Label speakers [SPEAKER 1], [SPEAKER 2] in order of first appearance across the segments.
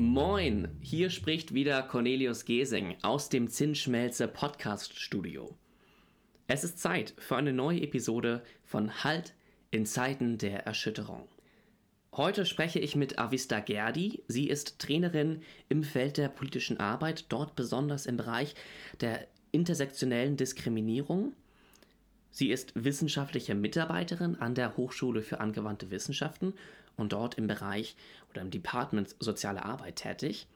[SPEAKER 1] Moin, hier spricht wieder Cornelius Gesing aus dem Zinsschmelze Podcast Studio. Es ist Zeit für eine neue Episode von Halt in Zeiten der Erschütterung. Heute spreche ich mit Avista Gerdi. Sie ist Trainerin im Feld der politischen Arbeit, dort besonders im Bereich der intersektionellen Diskriminierung. Sie ist wissenschaftliche Mitarbeiterin an der Hochschule für angewandte Wissenschaften und dort im Bereich oder im Department Soziale Arbeit tätig.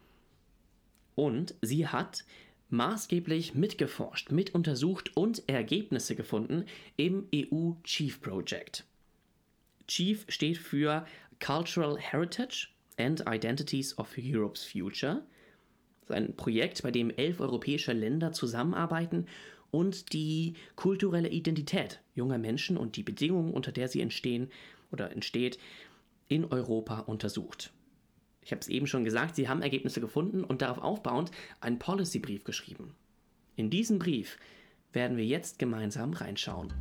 [SPEAKER 1] Und sie hat maßgeblich mitgeforscht, mituntersucht und Ergebnisse gefunden im EU Chief Project. Chief steht für Cultural Heritage and Identities of Europe's Future. Das ist ein Projekt, bei dem elf europäische Länder zusammenarbeiten und die kulturelle Identität junger Menschen und die Bedingungen, unter der sie entstehen oder entsteht, in Europa untersucht. Ich habe es eben schon gesagt, sie haben Ergebnisse gefunden und darauf aufbauend einen Policy-Brief geschrieben. In diesen Brief werden wir jetzt gemeinsam reinschauen.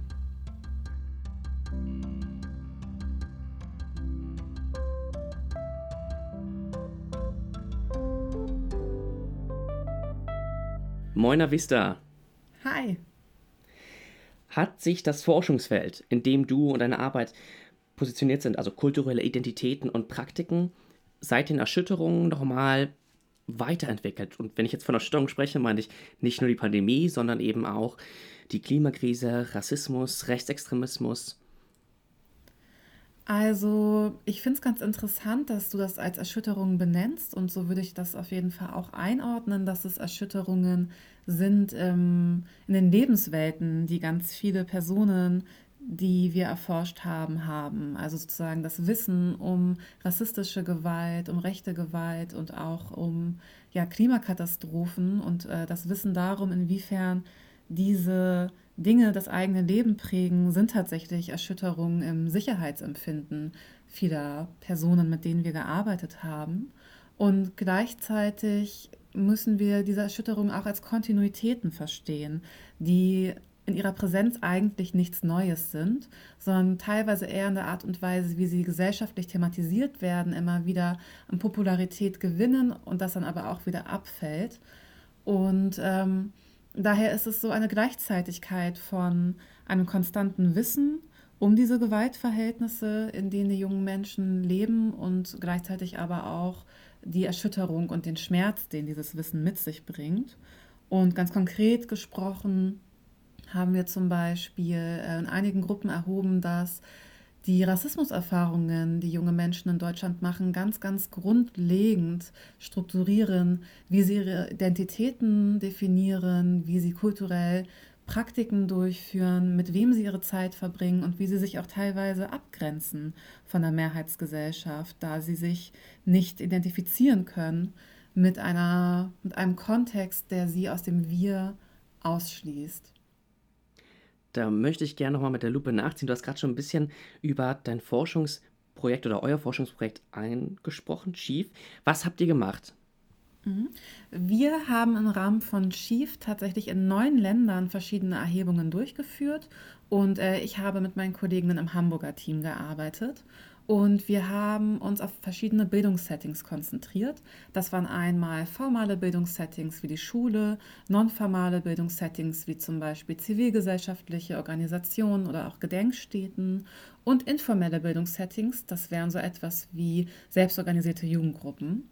[SPEAKER 1] Moina Vista.
[SPEAKER 2] Hi.
[SPEAKER 1] Hat sich das Forschungsfeld, in dem du und deine Arbeit positioniert sind, also kulturelle Identitäten und Praktiken, seit den Erschütterungen nochmal weiterentwickelt. Und wenn ich jetzt von Erschütterungen spreche, meine ich nicht nur die Pandemie, sondern eben auch die Klimakrise, Rassismus, Rechtsextremismus.
[SPEAKER 2] Also, ich finde es ganz interessant, dass du das als Erschütterungen benennst und so würde ich das auf jeden Fall auch einordnen, dass es Erschütterungen sind ähm, in den Lebenswelten, die ganz viele Personen die wir erforscht haben, haben. Also sozusagen das Wissen um rassistische Gewalt, um rechte Gewalt und auch um ja, Klimakatastrophen und äh, das Wissen darum, inwiefern diese Dinge das eigene Leben prägen, sind tatsächlich Erschütterungen im Sicherheitsempfinden vieler Personen, mit denen wir gearbeitet haben. Und gleichzeitig müssen wir diese Erschütterungen auch als Kontinuitäten verstehen, die in ihrer Präsenz eigentlich nichts Neues sind, sondern teilweise eher in der Art und Weise, wie sie gesellschaftlich thematisiert werden, immer wieder an Popularität gewinnen und das dann aber auch wieder abfällt. Und ähm, daher ist es so eine Gleichzeitigkeit von einem konstanten Wissen um diese Gewaltverhältnisse, in denen die jungen Menschen leben und gleichzeitig aber auch die Erschütterung und den Schmerz, den dieses Wissen mit sich bringt. Und ganz konkret gesprochen haben wir zum Beispiel äh, in einigen Gruppen erhoben, dass die Rassismuserfahrungen, die junge Menschen in Deutschland machen, ganz, ganz grundlegend strukturieren, wie sie ihre Identitäten definieren, wie sie kulturell Praktiken durchführen, mit wem sie ihre Zeit verbringen und wie sie sich auch teilweise abgrenzen von der Mehrheitsgesellschaft, da sie sich nicht identifizieren können mit, einer, mit einem Kontext, der sie aus dem Wir ausschließt.
[SPEAKER 1] Da möchte ich gerne nochmal mit der Lupe nachziehen. Du hast gerade schon ein bisschen über dein Forschungsprojekt oder euer Forschungsprojekt angesprochen, Chief. Was habt ihr gemacht?
[SPEAKER 2] Mhm. Wir haben im Rahmen von Chief tatsächlich in neun Ländern verschiedene Erhebungen durchgeführt und äh, ich habe mit meinen Kollegen im Hamburger Team gearbeitet und wir haben uns auf verschiedene Bildungssettings konzentriert. Das waren einmal formale Bildungssettings wie die Schule, nonformale Bildungssettings wie zum Beispiel zivilgesellschaftliche Organisationen oder auch Gedenkstätten und informelle Bildungssettings, das wären so etwas wie selbstorganisierte Jugendgruppen.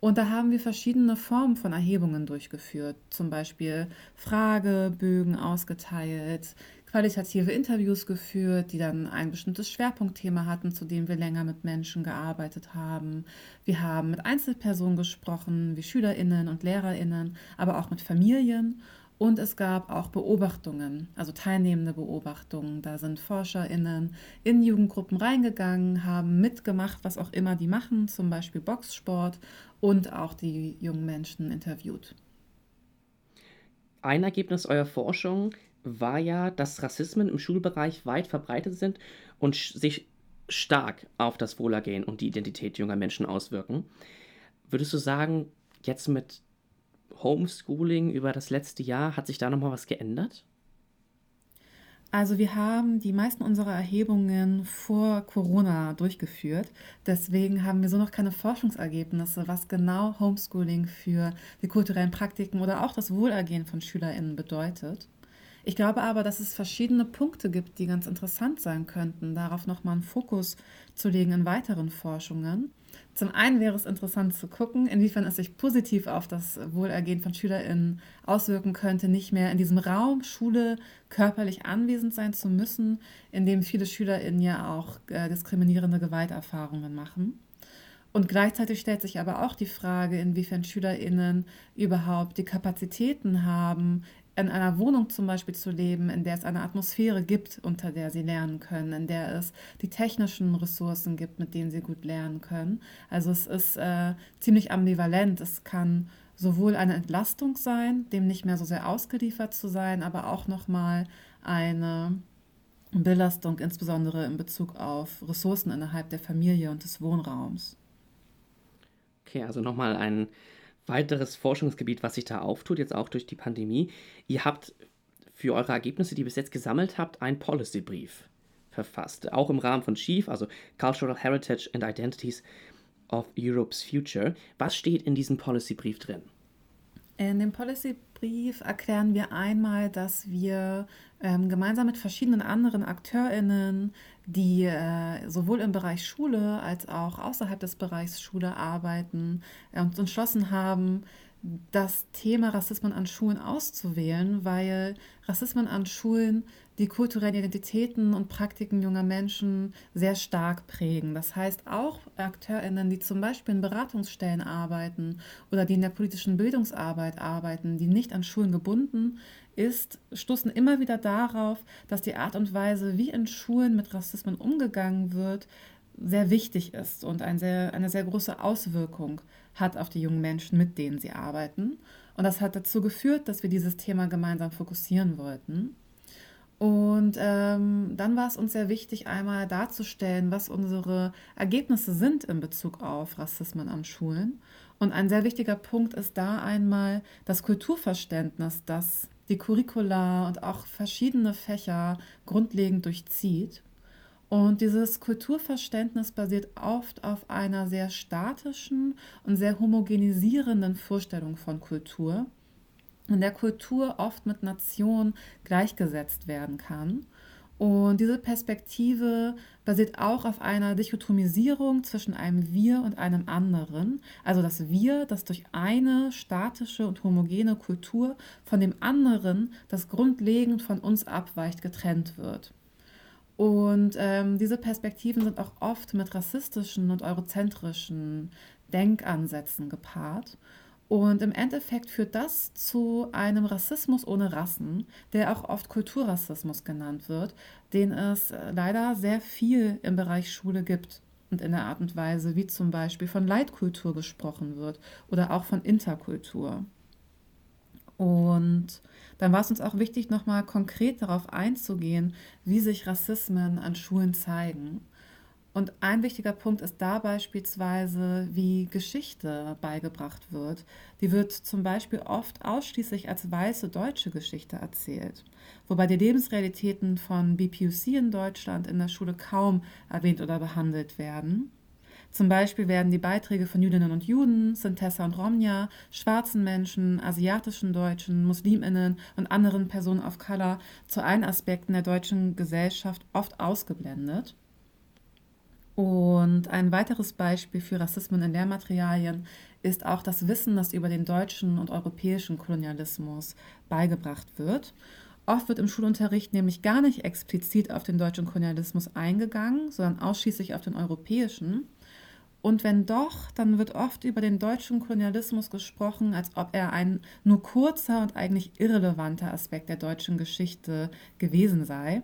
[SPEAKER 2] Und da haben wir verschiedene Formen von Erhebungen durchgeführt, zum Beispiel Fragebögen ausgeteilt, qualitative Interviews geführt, die dann ein bestimmtes Schwerpunktthema hatten, zu dem wir länger mit Menschen gearbeitet haben. Wir haben mit Einzelpersonen gesprochen, wie Schülerinnen und Lehrerinnen, aber auch mit Familien. Und es gab auch Beobachtungen, also teilnehmende Beobachtungen. Da sind ForscherInnen in Jugendgruppen reingegangen, haben mitgemacht, was auch immer die machen, zum Beispiel Boxsport und auch die jungen Menschen interviewt.
[SPEAKER 1] Ein Ergebnis eurer Forschung war ja, dass Rassismen im Schulbereich weit verbreitet sind und sich stark auf das Wohlergehen und die Identität junger Menschen auswirken. Würdest du sagen, jetzt mit Homeschooling über das letzte Jahr hat sich da nochmal was geändert?
[SPEAKER 2] Also wir haben die meisten unserer Erhebungen vor Corona durchgeführt. Deswegen haben wir so noch keine Forschungsergebnisse, was genau Homeschooling für die kulturellen Praktiken oder auch das Wohlergehen von Schülerinnen bedeutet. Ich glaube aber, dass es verschiedene Punkte gibt, die ganz interessant sein könnten, darauf nochmal einen Fokus zu legen in weiteren Forschungen. Zum einen wäre es interessant zu gucken, inwiefern es sich positiv auf das Wohlergehen von SchülerInnen auswirken könnte, nicht mehr in diesem Raum Schule körperlich anwesend sein zu müssen, in dem viele SchülerInnen ja auch äh, diskriminierende Gewalterfahrungen machen. Und gleichzeitig stellt sich aber auch die Frage, inwiefern SchülerInnen überhaupt die Kapazitäten haben, in einer Wohnung zum Beispiel zu leben, in der es eine Atmosphäre gibt, unter der sie lernen können, in der es die technischen Ressourcen gibt, mit denen sie gut lernen können. Also es ist äh, ziemlich ambivalent. Es kann sowohl eine Entlastung sein, dem nicht mehr so sehr ausgeliefert zu sein, aber auch nochmal eine Belastung, insbesondere in Bezug auf Ressourcen innerhalb der Familie und des Wohnraums.
[SPEAKER 1] Okay, also nochmal ein weiteres Forschungsgebiet, was sich da auftut, jetzt auch durch die Pandemie. Ihr habt für eure Ergebnisse, die ihr bis jetzt gesammelt habt, einen Policy-Brief verfasst. Auch im Rahmen von Chief, also Cultural Heritage and Identities of Europe's Future. Was steht in diesem Policy-Brief drin?
[SPEAKER 2] In dem Policy-Brief erklären wir einmal, dass wir ähm, gemeinsam mit verschiedenen anderen AkteurInnen, die äh, sowohl im Bereich Schule als auch außerhalb des Bereichs Schule arbeiten, äh, uns entschlossen haben, das Thema Rassismus an Schulen auszuwählen, weil Rassismus an Schulen die kulturellen Identitäten und Praktiken junger Menschen sehr stark prägen. Das heißt, auch AkteurInnen, die zum Beispiel in Beratungsstellen arbeiten oder die in der politischen Bildungsarbeit arbeiten, die nicht an Schulen gebunden ist, stoßen immer wieder darauf, dass die Art und Weise, wie in Schulen mit Rassismus umgegangen wird, sehr wichtig ist und ein sehr, eine sehr große Auswirkung hat auf die jungen Menschen, mit denen sie arbeiten. Und das hat dazu geführt, dass wir dieses Thema gemeinsam fokussieren wollten. Und ähm, dann war es uns sehr wichtig, einmal darzustellen, was unsere Ergebnisse sind in Bezug auf Rassismen an Schulen. Und ein sehr wichtiger Punkt ist da einmal das Kulturverständnis, das die Curricula und auch verschiedene Fächer grundlegend durchzieht. Und dieses Kulturverständnis basiert oft auf einer sehr statischen und sehr homogenisierenden Vorstellung von Kultur in der Kultur oft mit Nation gleichgesetzt werden kann. Und diese Perspektive basiert auch auf einer Dichotomisierung zwischen einem Wir und einem anderen. Also das Wir, das durch eine statische und homogene Kultur von dem anderen, das grundlegend von uns abweicht, getrennt wird. Und ähm, diese Perspektiven sind auch oft mit rassistischen und eurozentrischen Denkansätzen gepaart. Und im Endeffekt führt das zu einem Rassismus ohne Rassen, der auch oft Kulturrassismus genannt wird, den es äh, leider sehr viel im Bereich Schule gibt und in der Art und Weise, wie zum Beispiel von Leitkultur gesprochen wird oder auch von Interkultur. Und dann war es uns auch wichtig, nochmal konkret darauf einzugehen, wie sich Rassismen an Schulen zeigen. Und ein wichtiger Punkt ist da beispielsweise, wie Geschichte beigebracht wird. Die wird zum Beispiel oft ausschließlich als weiße deutsche Geschichte erzählt, wobei die Lebensrealitäten von BPUC in Deutschland in der Schule kaum erwähnt oder behandelt werden. Zum Beispiel werden die Beiträge von Jüdinnen und Juden, Sintessa und Romja, schwarzen Menschen, asiatischen Deutschen, Musliminnen und anderen Personen of Color zu allen Aspekten der deutschen Gesellschaft oft ausgeblendet. Und ein weiteres Beispiel für Rassismen in Lehrmaterialien ist auch das Wissen, das über den deutschen und europäischen Kolonialismus beigebracht wird. Oft wird im Schulunterricht nämlich gar nicht explizit auf den deutschen Kolonialismus eingegangen, sondern ausschließlich auf den europäischen. Und wenn doch, dann wird oft über den deutschen Kolonialismus gesprochen, als ob er ein nur kurzer und eigentlich irrelevanter Aspekt der deutschen Geschichte gewesen sei.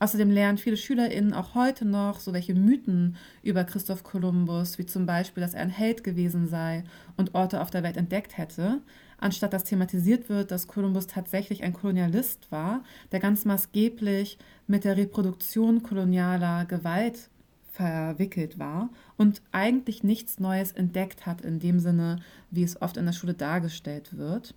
[SPEAKER 2] Außerdem lernen viele SchülerInnen auch heute noch so welche Mythen über Christoph Kolumbus, wie zum Beispiel, dass er ein Held gewesen sei und Orte auf der Welt entdeckt hätte, anstatt dass thematisiert wird, dass Kolumbus tatsächlich ein Kolonialist war, der ganz maßgeblich mit der Reproduktion kolonialer Gewalt verwickelt war und eigentlich nichts Neues entdeckt hat in dem Sinne, wie es oft in der Schule dargestellt wird.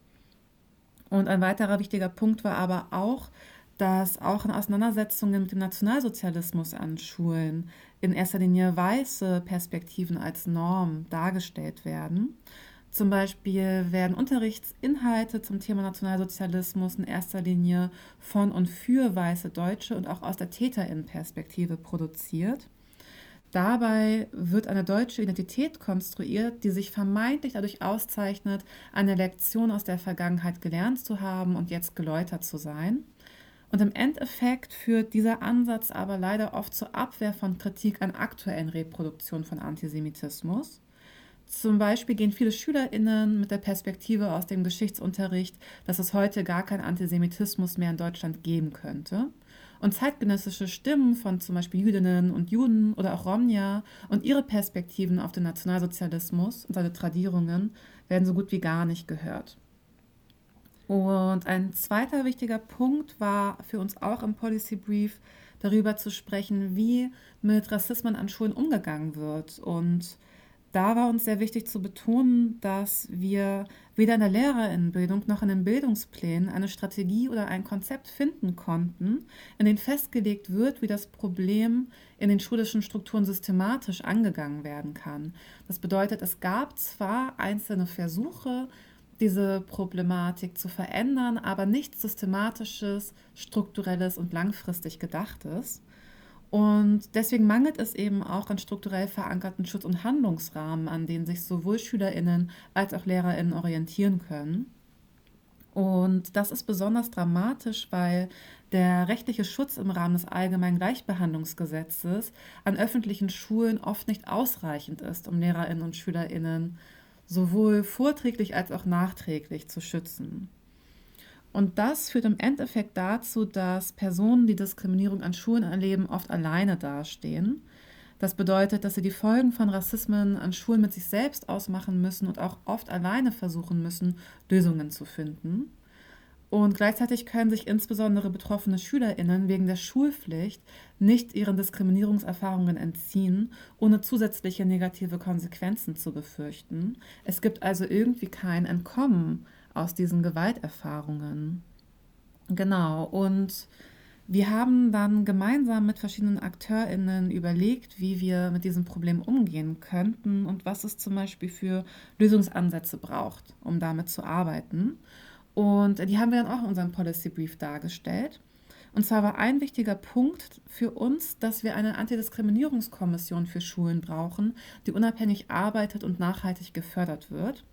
[SPEAKER 2] Und ein weiterer wichtiger Punkt war aber auch, dass auch in Auseinandersetzungen mit dem Nationalsozialismus an Schulen in erster Linie weiße Perspektiven als Norm dargestellt werden. Zum Beispiel werden Unterrichtsinhalte zum Thema Nationalsozialismus in erster Linie von und für weiße Deutsche und auch aus der Täterinnenperspektive produziert. Dabei wird eine deutsche Identität konstruiert, die sich vermeintlich dadurch auszeichnet, eine Lektion aus der Vergangenheit gelernt zu haben und jetzt geläutert zu sein. Und im Endeffekt führt dieser Ansatz aber leider oft zur Abwehr von Kritik an aktuellen Reproduktionen von Antisemitismus. Zum Beispiel gehen viele SchülerInnen mit der Perspektive aus dem Geschichtsunterricht, dass es heute gar keinen Antisemitismus mehr in Deutschland geben könnte. Und zeitgenössische Stimmen von zum Beispiel Jüdinnen und Juden oder auch Romja und ihre Perspektiven auf den Nationalsozialismus und seine Tradierungen werden so gut wie gar nicht gehört. Und ein zweiter wichtiger Punkt war für uns auch im Policy Brief, darüber zu sprechen, wie mit Rassismen an Schulen umgegangen wird und da war uns sehr wichtig zu betonen, dass wir weder in der Lehrerinnenbildung noch in den Bildungsplänen eine Strategie oder ein Konzept finden konnten, in dem festgelegt wird, wie das Problem in den schulischen Strukturen systematisch angegangen werden kann. Das bedeutet, es gab zwar einzelne Versuche, diese Problematik zu verändern, aber nichts Systematisches, Strukturelles und langfristig Gedachtes. Und deswegen mangelt es eben auch an strukturell verankerten Schutz- und Handlungsrahmen, an denen sich sowohl SchülerInnen als auch LehrerInnen orientieren können. Und das ist besonders dramatisch, weil der rechtliche Schutz im Rahmen des Allgemeinen Gleichbehandlungsgesetzes an öffentlichen Schulen oft nicht ausreichend ist, um LehrerInnen und SchülerInnen sowohl vorträglich als auch nachträglich zu schützen. Und das führt im Endeffekt dazu, dass Personen, die Diskriminierung an Schulen erleben, oft alleine dastehen. Das bedeutet, dass sie die Folgen von Rassismen an Schulen mit sich selbst ausmachen müssen und auch oft alleine versuchen müssen, Lösungen zu finden. Und gleichzeitig können sich insbesondere betroffene Schülerinnen wegen der Schulpflicht nicht ihren Diskriminierungserfahrungen entziehen, ohne zusätzliche negative Konsequenzen zu befürchten. Es gibt also irgendwie kein Entkommen aus diesen Gewalterfahrungen. Genau, und wir haben dann gemeinsam mit verschiedenen AkteurInnen überlegt, wie wir mit diesem Problem umgehen könnten und was es zum Beispiel für Lösungsansätze braucht, um damit zu arbeiten. Und die haben wir dann auch in unserem Policy Brief dargestellt. Und zwar war ein wichtiger Punkt für uns, dass wir eine Antidiskriminierungskommission für Schulen brauchen, die unabhängig arbeitet und nachhaltig gefördert wird.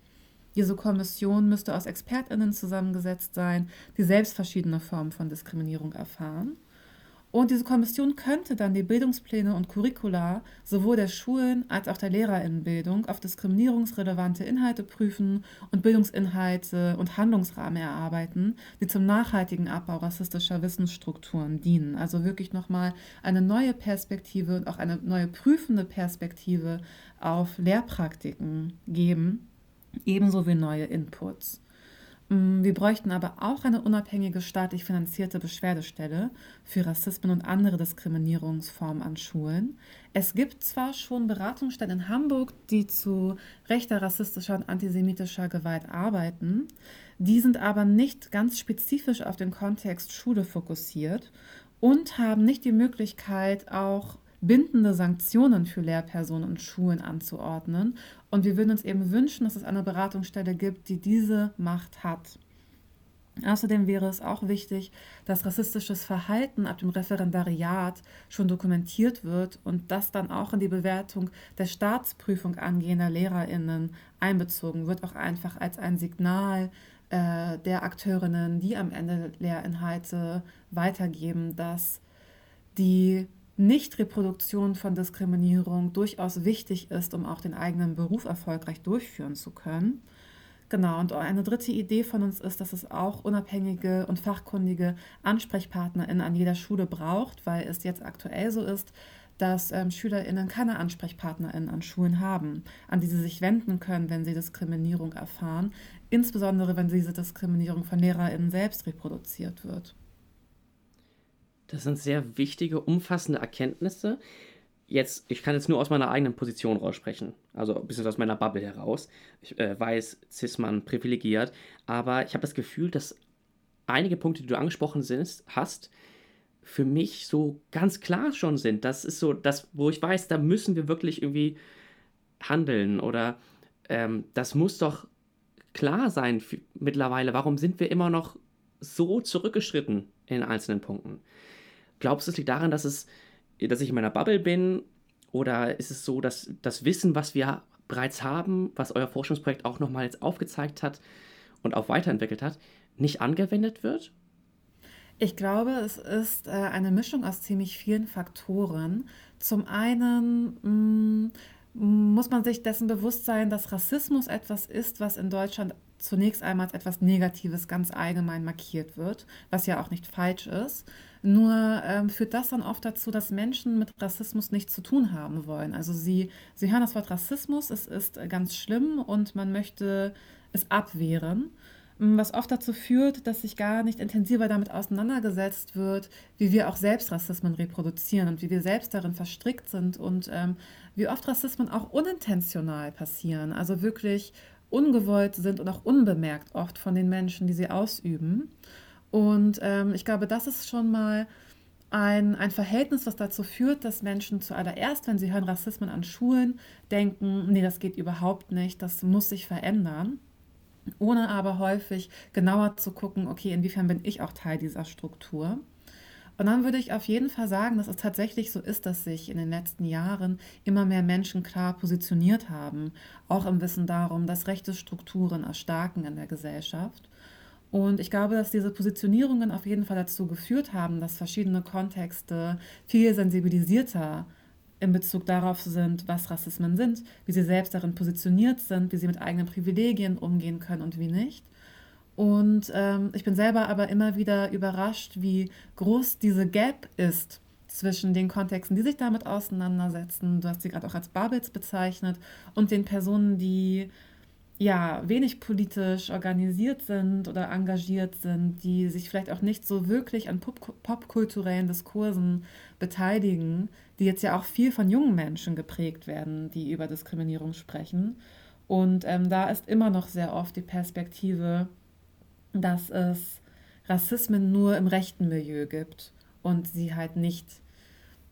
[SPEAKER 2] Diese Kommission müsste aus Expertinnen zusammengesetzt sein, die selbst verschiedene Formen von Diskriminierung erfahren. Und diese Kommission könnte dann die Bildungspläne und Curricula sowohl der Schulen als auch der Lehrerinnenbildung auf diskriminierungsrelevante Inhalte prüfen und Bildungsinhalte und Handlungsrahmen erarbeiten, die zum nachhaltigen Abbau rassistischer Wissensstrukturen dienen. Also wirklich nochmal eine neue Perspektive und auch eine neue prüfende Perspektive auf Lehrpraktiken geben ebenso wie neue Inputs. Mm, wir bräuchten aber auch eine unabhängige staatlich finanzierte Beschwerdestelle für Rassismen und andere Diskriminierungsformen an Schulen. Es gibt zwar schon Beratungsstellen in Hamburg, die zu rechter, rassistischer und antisemitischer Gewalt arbeiten, die sind aber nicht ganz spezifisch auf den Kontext Schule fokussiert und haben nicht die Möglichkeit, auch bindende Sanktionen für Lehrpersonen und Schulen anzuordnen. Und wir würden uns eben wünschen, dass es eine Beratungsstelle gibt, die diese Macht hat. Außerdem wäre es auch wichtig, dass rassistisches Verhalten ab dem Referendariat schon dokumentiert wird und das dann auch in die Bewertung der Staatsprüfung angehender Lehrerinnen einbezogen wird, auch einfach als ein Signal äh, der Akteurinnen, die am Ende Lehrinhalte weitergeben, dass die Nichtreproduktion von Diskriminierung durchaus wichtig ist, um auch den eigenen Beruf erfolgreich durchführen zu können. Genau, und eine dritte Idee von uns ist, dass es auch unabhängige und fachkundige AnsprechpartnerInnen an jeder Schule braucht, weil es jetzt aktuell so ist, dass ähm, SchülerInnen keine AnsprechpartnerInnen an Schulen haben, an die sie sich wenden können, wenn sie Diskriminierung erfahren, insbesondere wenn diese Diskriminierung von LehrerInnen selbst reproduziert wird.
[SPEAKER 1] Das sind sehr wichtige, umfassende Erkenntnisse. Jetzt, ich kann jetzt nur aus meiner eigenen Position raussprechen, also ein bisschen aus meiner Bubble heraus. Ich äh, weiß, Cis-Mann privilegiert, aber ich habe das Gefühl, dass einige Punkte, die du angesprochen sind, hast, für mich so ganz klar schon sind. Das ist so das, wo ich weiß, da müssen wir wirklich irgendwie handeln oder ähm, das muss doch klar sein mittlerweile. Warum sind wir immer noch so zurückgeschritten in einzelnen Punkten? Glaubst du, es liegt daran, dass, es, dass ich in meiner Bubble bin? Oder ist es so, dass das Wissen, was wir bereits haben, was euer Forschungsprojekt auch nochmal jetzt aufgezeigt hat und auch weiterentwickelt hat, nicht angewendet wird?
[SPEAKER 2] Ich glaube, es ist äh, eine Mischung aus ziemlich vielen Faktoren. Zum einen mm, muss man sich dessen bewusst sein, dass Rassismus etwas ist, was in Deutschland zunächst einmal als etwas Negatives ganz allgemein markiert wird, was ja auch nicht falsch ist. Nur ähm, führt das dann oft dazu, dass Menschen mit Rassismus nichts zu tun haben wollen. Also sie, sie hören das Wort Rassismus, es ist ganz schlimm und man möchte es abwehren was oft dazu führt, dass sich gar nicht intensiver damit auseinandergesetzt wird, wie wir auch selbst Rassismen reproduzieren und wie wir selbst darin verstrickt sind und ähm, wie oft Rassismen auch unintentional passieren, also wirklich ungewollt sind und auch unbemerkt oft von den Menschen, die sie ausüben. Und ähm, ich glaube, das ist schon mal ein, ein Verhältnis, was dazu führt, dass Menschen zuallererst, wenn sie hören Rassismen an Schulen, denken, nee, das geht überhaupt nicht, das muss sich verändern ohne aber häufig genauer zu gucken, okay, inwiefern bin ich auch Teil dieser Struktur. Und dann würde ich auf jeden Fall sagen, dass es tatsächlich so ist, dass sich in den letzten Jahren immer mehr Menschen klar positioniert haben, auch im Wissen darum, dass rechte Strukturen erstarken in der Gesellschaft. Und ich glaube, dass diese Positionierungen auf jeden Fall dazu geführt haben, dass verschiedene Kontexte viel sensibilisierter in Bezug darauf sind, was Rassismen sind, wie sie selbst darin positioniert sind, wie sie mit eigenen Privilegien umgehen können und wie nicht. Und ähm, ich bin selber aber immer wieder überrascht, wie groß diese Gap ist zwischen den Kontexten, die sich damit auseinandersetzen, du hast sie gerade auch als Bubbles bezeichnet, und den Personen, die ja wenig politisch organisiert sind oder engagiert sind, die sich vielleicht auch nicht so wirklich an popkulturellen Diskursen beteiligen, die jetzt ja auch viel von jungen Menschen geprägt werden, die über Diskriminierung sprechen. Und ähm, da ist immer noch sehr oft die Perspektive, dass es Rassismen nur im rechten Milieu gibt und sie halt nicht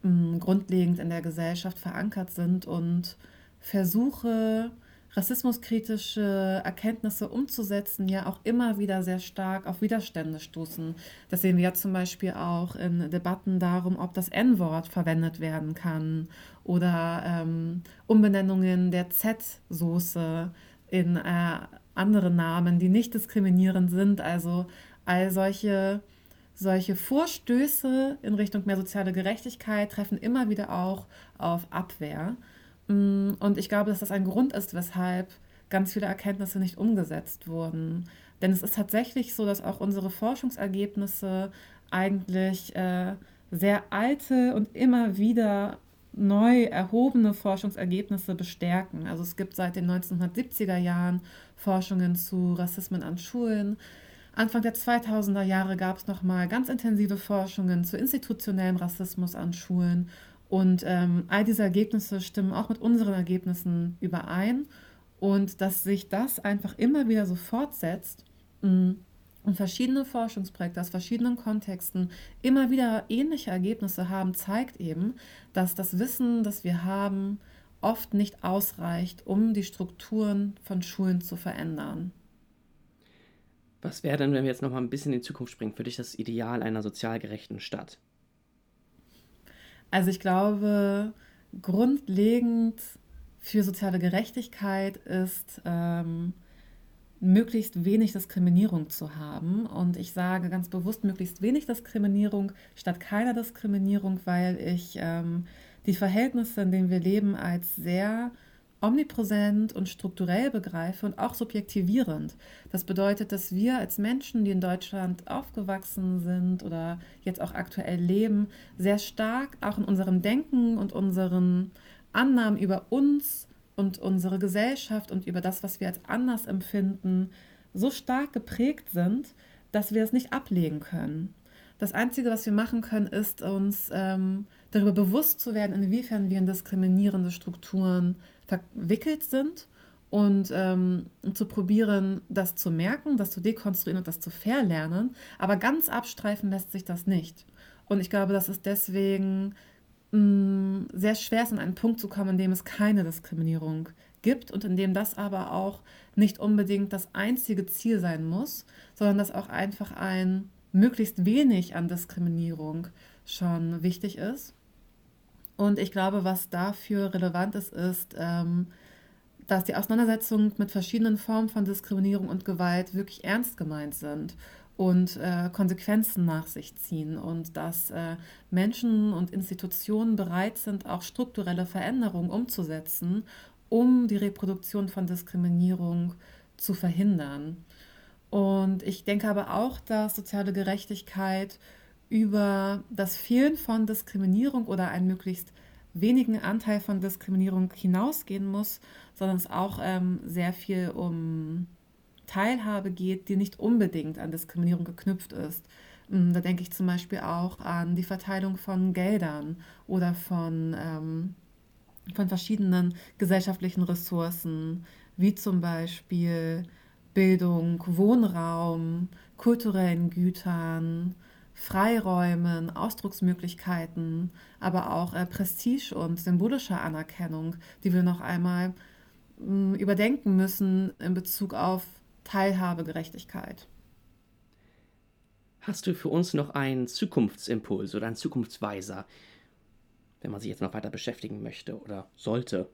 [SPEAKER 2] mh, mm, grundlegend in der Gesellschaft verankert sind und Versuche, rassismuskritische Erkenntnisse umzusetzen, ja auch immer wieder sehr stark auf Widerstände stoßen. Das sehen wir ja zum Beispiel auch in Debatten darum, ob das N-Wort verwendet werden kann oder ähm, Umbenennungen der Z-Soße in äh, andere Namen, die nicht diskriminierend sind. Also all solche solche Vorstöße in Richtung mehr soziale Gerechtigkeit treffen immer wieder auch auf Abwehr. Mm, und ich glaube, dass das ein Grund ist, weshalb ganz viele Erkenntnisse nicht umgesetzt wurden. Denn es ist tatsächlich so, dass auch unsere Forschungsergebnisse eigentlich äh, sehr alte und immer wieder neu erhobene Forschungsergebnisse bestärken. Also es gibt seit den 1970er Jahren Forschungen zu Rassismen an Schulen. Anfang der 2000er Jahre gab es nochmal ganz intensive Forschungen zu institutionellem Rassismus an Schulen und ähm, all diese Ergebnisse stimmen auch mit unseren Ergebnissen überein. Und dass sich das einfach immer wieder so fortsetzt mm, und verschiedene Forschungsprojekte aus verschiedenen Kontexten immer wieder ähnliche Ergebnisse haben, zeigt eben, dass das Wissen, das wir haben, oft nicht ausreicht, um die Strukturen von Schulen zu verändern.
[SPEAKER 1] Was wäre denn, wenn wir jetzt noch mal ein bisschen in die Zukunft springen, für dich das Ideal einer sozial gerechten Stadt?
[SPEAKER 2] Also ich glaube, grundlegend für soziale Gerechtigkeit ist ähm, möglichst wenig Diskriminierung zu haben. Und ich sage ganz bewusst möglichst wenig Diskriminierung statt keiner Diskriminierung, weil ich ähm, die Verhältnisse, in denen wir leben, als sehr omnipräsent und strukturell begreife und auch subjektivierend. Das bedeutet, dass wir als Menschen, die in Deutschland aufgewachsen sind oder jetzt auch aktuell leben, sehr stark auch in unserem Denken und unseren Annahmen über uns und unsere Gesellschaft und über das, was wir als anders empfinden, so stark geprägt sind, dass wir es nicht ablegen können. Das Einzige, was wir machen können, ist uns ähm, darüber bewusst zu werden, inwiefern wir in diskriminierende Strukturen verwickelt sind und ähm, zu probieren, das zu merken, das zu dekonstruieren und das zu verlernen. Aber ganz abstreifen lässt sich das nicht. Und ich glaube, dass es deswegen mm, sehr schwer ist, an einen Punkt zu kommen, in dem es keine Diskriminierung gibt und in dem das aber auch nicht unbedingt das einzige Ziel sein muss, sondern dass auch einfach ein möglichst wenig an Diskriminierung schon wichtig ist. Und ich glaube, was dafür relevant ist, ist, ähm, dass die Auseinandersetzungen mit verschiedenen Formen von Diskriminierung und Gewalt wirklich ernst gemeint sind und äh, Konsequenzen nach sich ziehen und dass äh, Menschen und Institutionen bereit sind, auch strukturelle Veränderungen umzusetzen, um die Reproduktion von Diskriminierung zu verhindern. Und ich denke aber auch, dass soziale Gerechtigkeit über das Fehlen von Diskriminierung oder einen möglichst wenigen Anteil von Diskriminierung hinausgehen muss, sondern es auch ähm, sehr viel um Teilhabe geht, die nicht unbedingt an Diskriminierung geknüpft ist. Mm, da denke ich zum Beispiel auch an die Verteilung von Geldern oder von, ähm, von verschiedenen gesellschaftlichen Ressourcen, wie zum Beispiel Bildung, Wohnraum, kulturellen Gütern, Freiräumen, Ausdrucksmöglichkeiten, aber auch äh, Prestige und symbolischer Anerkennung, die wir noch einmal mm, überdenken müssen in Bezug auf Teilhabegerechtigkeit.
[SPEAKER 1] Hast du für uns noch einen Zukunftsimpuls oder einen Zukunftsweiser, wenn man sich jetzt noch weiter beschäftigen möchte oder sollte?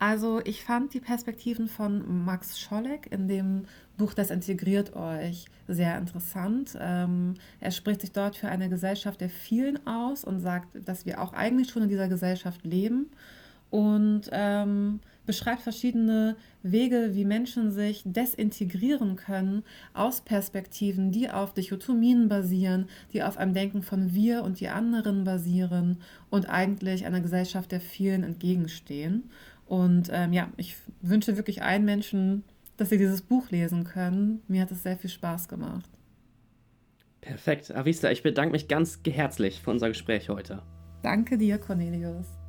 [SPEAKER 2] Also ich fand die Perspektiven von Max Scholleck in dem Buch Das integriert euch sehr interessant. Ähm, er spricht sich dort für eine Gesellschaft der vielen aus und sagt, dass wir auch eigentlich schon in dieser Gesellschaft leben und ähm, beschreibt verschiedene Wege, wie Menschen sich desintegrieren können aus Perspektiven, die auf Dichotomien basieren, die auf einem Denken von wir und die anderen basieren und eigentlich einer Gesellschaft der vielen entgegenstehen. Und ähm, ja, ich wünsche wirklich allen Menschen, dass sie dieses Buch lesen können. Mir hat es sehr viel Spaß gemacht.
[SPEAKER 1] Perfekt. Avista, ich bedanke mich ganz herzlich für unser Gespräch heute.
[SPEAKER 2] Danke dir, Cornelius.